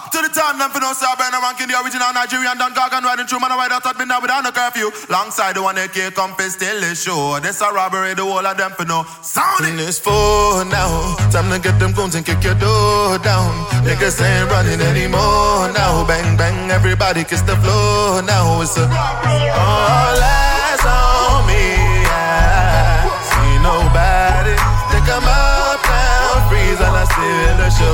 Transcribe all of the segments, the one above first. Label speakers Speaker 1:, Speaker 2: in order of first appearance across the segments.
Speaker 1: Up to the time, them for no say Ben ranking the original Nigerian Don Gargan riding through man, ride out at midnight without no curfew. Longside the one that can't come still is sure. This a robbery, the whole of them for no sound it.
Speaker 2: It's four now, time to get them guns and kick your door down. Niggas ain't running anymore now. Bang bang, everybody kiss the floor now. It's a all eyes on me. I see nobody. They come up down, freeze, and I steal the show.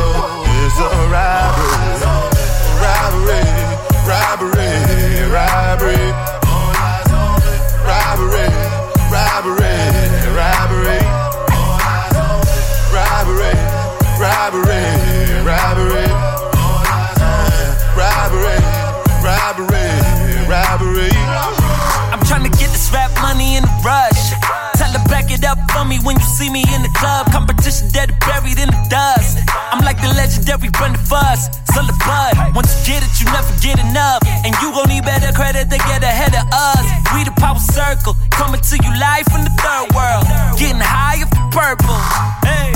Speaker 3: The legendary the Fuss, sell the bud. Once you get it, you never get enough. And you gon' need better credit to get ahead of us. We the power circle, coming to you live from the third world. Getting high off the purple. Hey.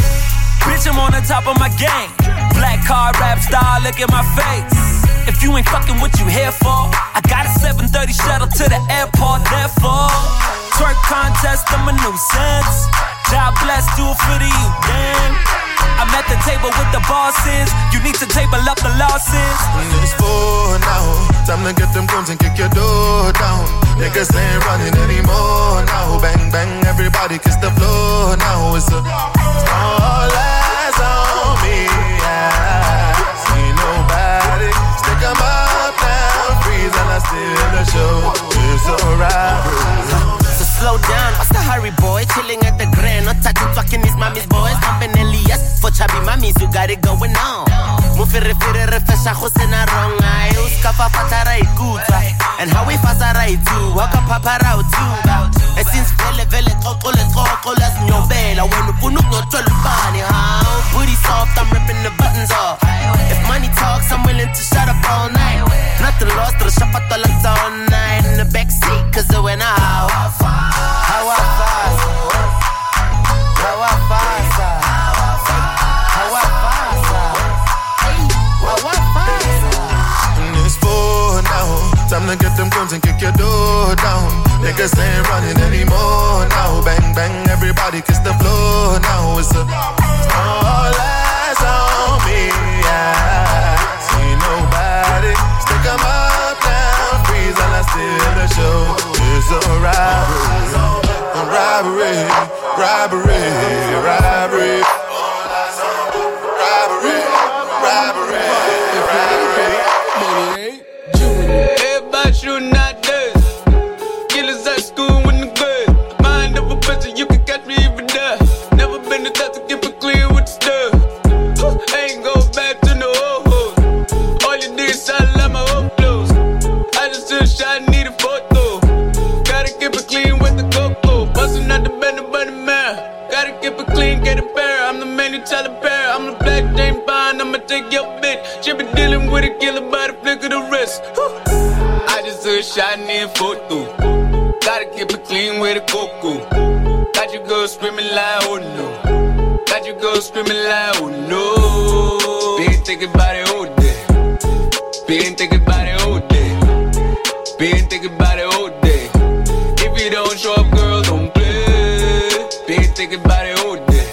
Speaker 3: Bitch, I'm on the top of my game. Black car rap star, look at my face. If you ain't fucking what you here for, I got a 730 shuttle to the airport, therefore. Twerk contest, I'm a nuisance. God bless, do it for the youth, damn. I'm at the table with the bosses. You need to table up the losses.
Speaker 2: It's four now, time to get them guns and kick your door down. Niggas ain't running anymore now. Bang bang, everybody kiss the floor now. It's a all eyes on me. I see nobody. Stick 'em up now, freeze and I steal the show. It's a robbery.
Speaker 4: So slow down, what's the hurry, boy? Chilling at the grand, not touching fucking these mommy's boys. Pumping Elias for chubby mummies, you got it going on. Mufere fere refresha go sena wrong eye. Uska papata ra ikutswa. And how we fast ra itu, waka papa ra utu. And since vele vele xoxo le xoxo las nyobela. When ufuna ukunothwela ubani, how? Booty soft, I'm ripping the buttons off. If money talks, I'm willing to shut up all night. Nothing lost, the shapato all night. In the backseat, cause when I how How I fast.
Speaker 2: And it's four now. Time to get them guns and kick your door down. Niggas ain't running anymore now. Bang bang, everybody kiss the floor now. It's a all eyes on me. I see nobody. Stick 'em up down, freeze and I steal the show. It's a robbery, a robbery, robbery, robbery. Robbery,
Speaker 5: Been thinking about it all day. Been thinking about it all day. If you don't show up, girl, don't play. Been thinking about it all day.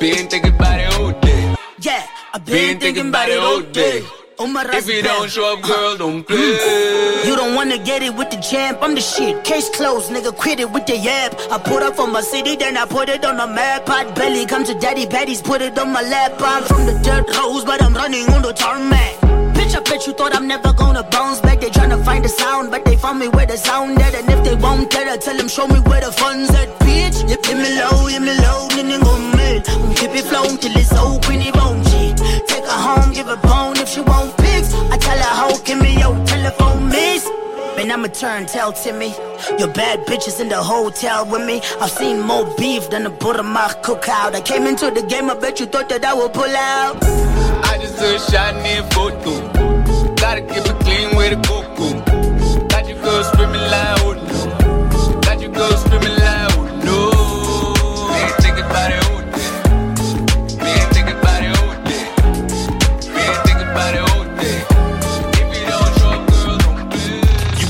Speaker 5: Been thinking oh, about it all day.
Speaker 4: Yeah, I've
Speaker 5: Been thinking about it all day. If you don't show up, girl, don't mm. play.
Speaker 4: You don't wanna get it with the champ, I'm the shit. Case closed, nigga, quit it with the yap. I put up for my city, then I put it on the map. Hot belly, come to daddy patties, put it on my lap. I'm from the dirt hoes, but I'm running on the tarmac. Bitch, I bet you thought I'm never gonna bounce back. They tryna find the sound, but they found me where the sound at. And if they won't get it, tell them show me where the funds at. Bitch, you hit me low, hit me low, then gon'. We keep it flowing till it's open, it won't cheat. Take her home, give her bone if she want pics. I tell her how, give me your telephone, miss. Man, I'ma turn, tell Timmy. Your bad bitches in the hotel with me. I've seen more beef than the Budamach cookout. I came into the game, I bet you thought that I would pull out.
Speaker 5: I just took a shot, a photo. Gotta keep it clean with a cuckoo. Got you girl screaming loud. Got you screaming loud. No. Me ain't thinking about it oh, all day. Me ain't thinking about it oh, all day. Me ain't thinking about it oh, all day. If you don't show don't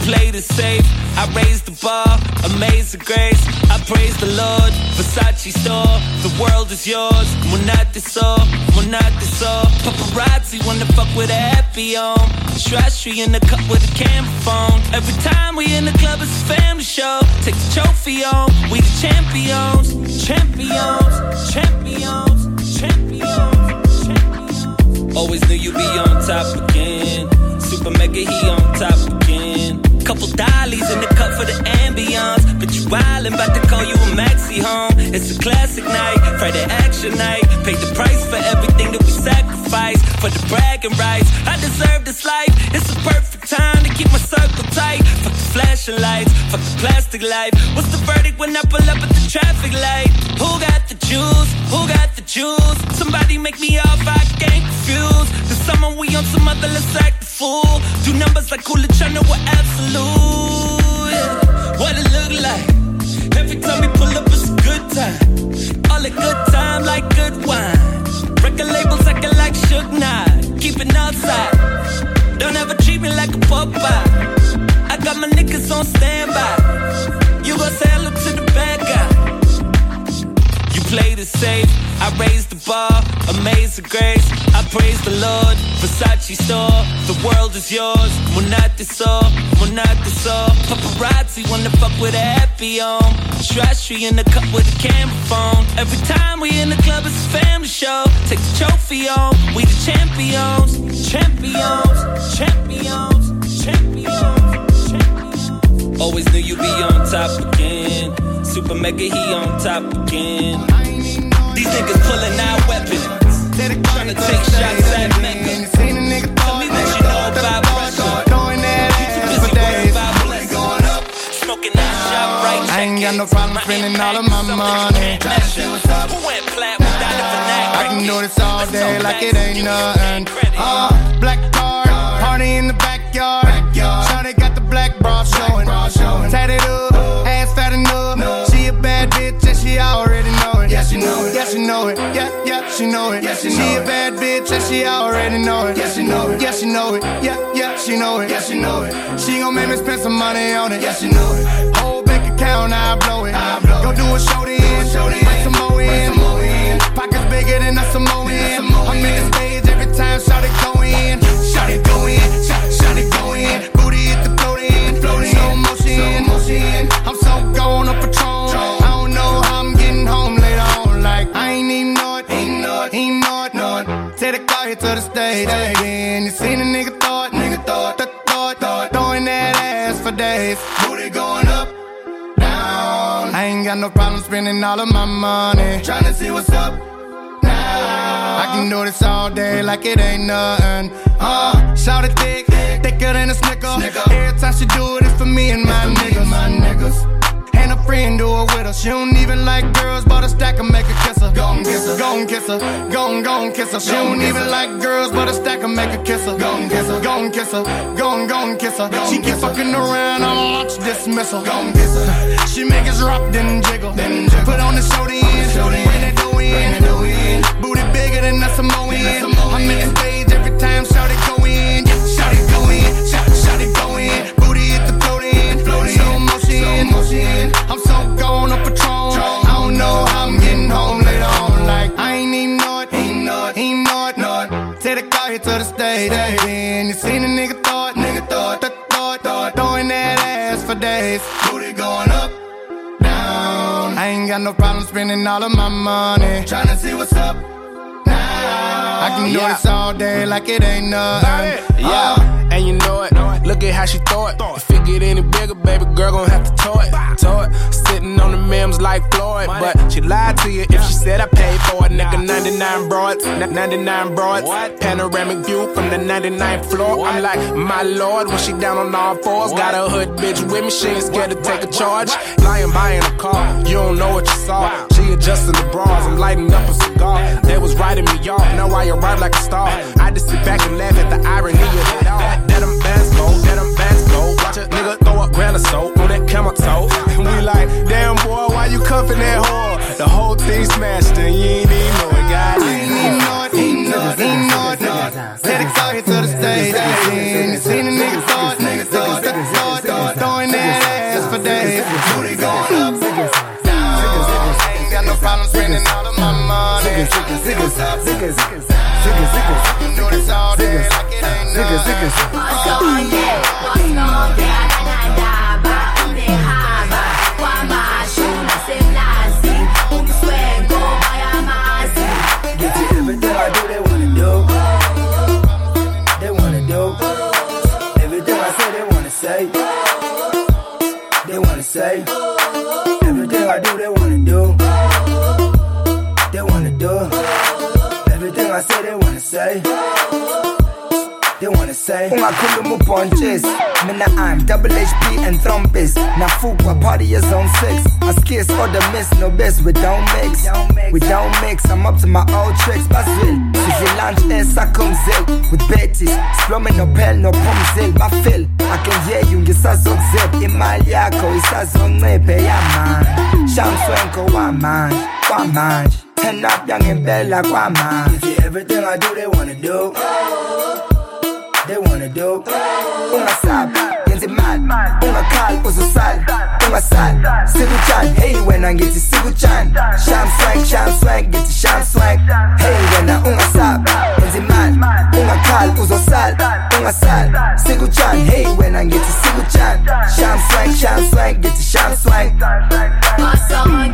Speaker 3: play. You safe. I raise the bar. Amazing grace. I praise the Lord. Versace store, the world is yours. Monate so, monate so. Paparazzi wanna fuck with a happy on. Trashy in the cup with a camera phone. Every time we in the club, it's a family show. Take the trophy on, we the champions, champions, champions, champions, champions. Always knew you'd be on top again. Super mega, he on top again. Couple dollies in the cup for the ambiance. But you wildin', about to call you a maxi home. It's a classic night, Friday action night. Paid the price for everything that we sacrificed. For the bragging rights, I deserve this life. It's a perfect time to keep my circle tight. Fuck the flashing lights, fuck the plastic life. What's the verdict when I pull up at the traffic light? Who got the juice? Who got the juice? Somebody make me off, I can't confused. The summer we on some other, let's act the fool. Do numbers like Coolidge, I know we're absolute. What Popeye. I got my niggas on standby. You gon' say hello to the bad guy. You played it safe. I raised the bar, amazing grace. I praise the Lord. Versace store, the world is yours. Monate so, monate so. Paparazzi wanna fuck with a happy on. Trashy in the cup with a camera phone. Every time we in the club, it's a family show. Take the trophy on, we the champions, champions, champions. Always knew you'd be on top again. Super mega, he on top again. These niggas pulling out weapons. Trying to take shots at Mecca. Tell me what you know about Russia. You too busy worried about blessing. Smoking that right
Speaker 6: I ain't got no problem spending all of my money.
Speaker 3: Who went plat without a vernacular?
Speaker 6: I can do this all day like it ain't nothing. Uh, black card, party in the backyard. Shawty got black bra showing. Tatted up, ass fat enough. She a bad bitch and she already know it. Yeah, she know it. Yeah, she know it. Yeah, yeah, she know it. Yeah, she, she know a bad bitch and she already know it. Yeah, she know it. Yeah, she know it. Yeah, yeah, she know it. Yeah, she know it. She gon' make me spend some money on it. Yeah, she know it. Whole bank account, I blow it. I blow Go do a show to end. Bring some more in. Pockets bigger than a Samoan. I'm in the stage every time, shout it go in. Shout it go in. Shout, shout it go in. 10. I'm so gone up Patron. I don't know how I'm getting home later on. Like, I ain't even know it. Ain't know. Ain't know it. Know it. Take the car here to the stage. Then you seen a nigga thought. Nigga thought. Th- thought. Thought. Throwing that ass for days. Booty going up. Down. I ain't got no problem spending all of my money. Trying to see what's up I can do this all day like it ain't nothing. Uh, shout it thick, thicker than a snicker. Every time she do it, it's for me and my niggas. My niggas. And a friend do it with her. She don't even like girls, but a stack and make her kiss her. Gon' kiss her, gon' kiss her, gon' gon' kiss her. She don't even like girls, but a stack and make her kiss her. Gon' kiss her, gon' kiss her, gon' gon' kiss her. She keep fucking around, I'ma launch dismissal. Gon' kiss her. She make us rock, then jiggle. Then jiggle. Put on the show the end, bring that dough in. Booty bigger than a Samoan. I'm in the stage every time, shout it go in. Shout it go in, shout, shout it go in. Booty hit the float in, slow motion. I'm so gone up Patron. I don't know how I'm getting home later on. Like, I ain't even know it, ain't know it, ain't know it, know it. Take the car here to the stage. Then you seen a nigga thought, nigga thought, th- thought, thought, throwing that ass for days. Booty going up, down. I ain't got no problem spending all of my money. Tryna see what's up. I can do
Speaker 7: Yeah.
Speaker 6: this all day mm-hmm. like it ain't nothing.
Speaker 7: Yeah, uh, and you know it. Look at how she throw it. If it get any bigger, baby girl gon' have to tow it. Tow it. Sitting on the memes like Floyd. But she lied to you if she said I paid for it. Nigga, 99 broads, 99 broads. Panoramic view from the 99th floor. I'm like, my lord, when she down on all fours. Got a hood bitch with me, she ain't scared to take a charge. Lying by in a car, you don't know what you saw. She adjusting the bras, I'm lighting up a cigar. They was writing me off, now I arrive like a star. I just sit back and laugh at the irony of it all. That bands go, that them bands go. Watch a nigga throw up grand of soap on that camel toe.
Speaker 8: Ungakhuluma ubhontshisi Mina I'm double HP and thrombus. Nafukwa party is on six. I skis or the miss no best we don't mix. We don't mix I'm up to my old tricks. Bazil Sidle lunch esakhomzil With Betty's Splome no pel no phumzil Bafil I can hear you ngisazokuzip Imali yakho isazonciphe yamanje Shamswenko wamanje Kwamanje Turn up yangempela kwamanje Everything I do they wanna do do? Ungasab yenza imali ungakhali uzosala ungasali sikutshani hey wena ngithi sikutshani sham swag sham swag ngithi sham swag. Hey wena ungasab yenza imali ungakhali uzosala ungasali sikutshani hey wena ngithi sikutshani sham swag sham swag ngithi sham swag. Election,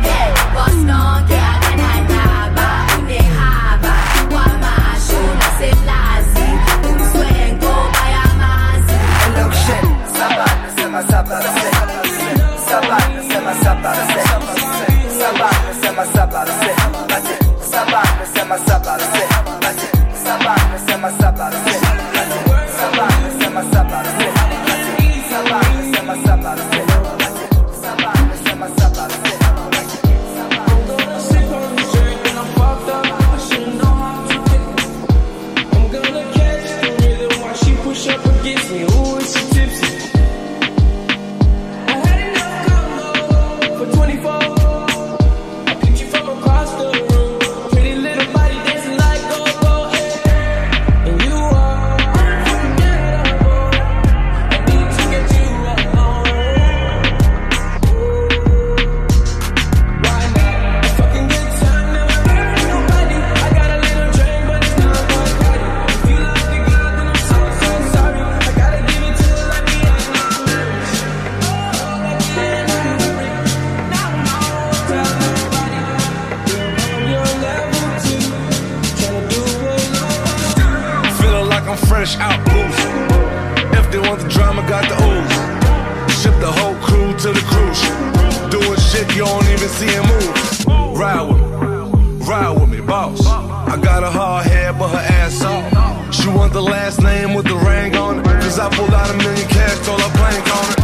Speaker 9: see him move. Ride with me, ride with me, boss. I got a hard head, but her ass off. She want the last name with the ring on it. Cause I pulled out a million cash, told her blank on it.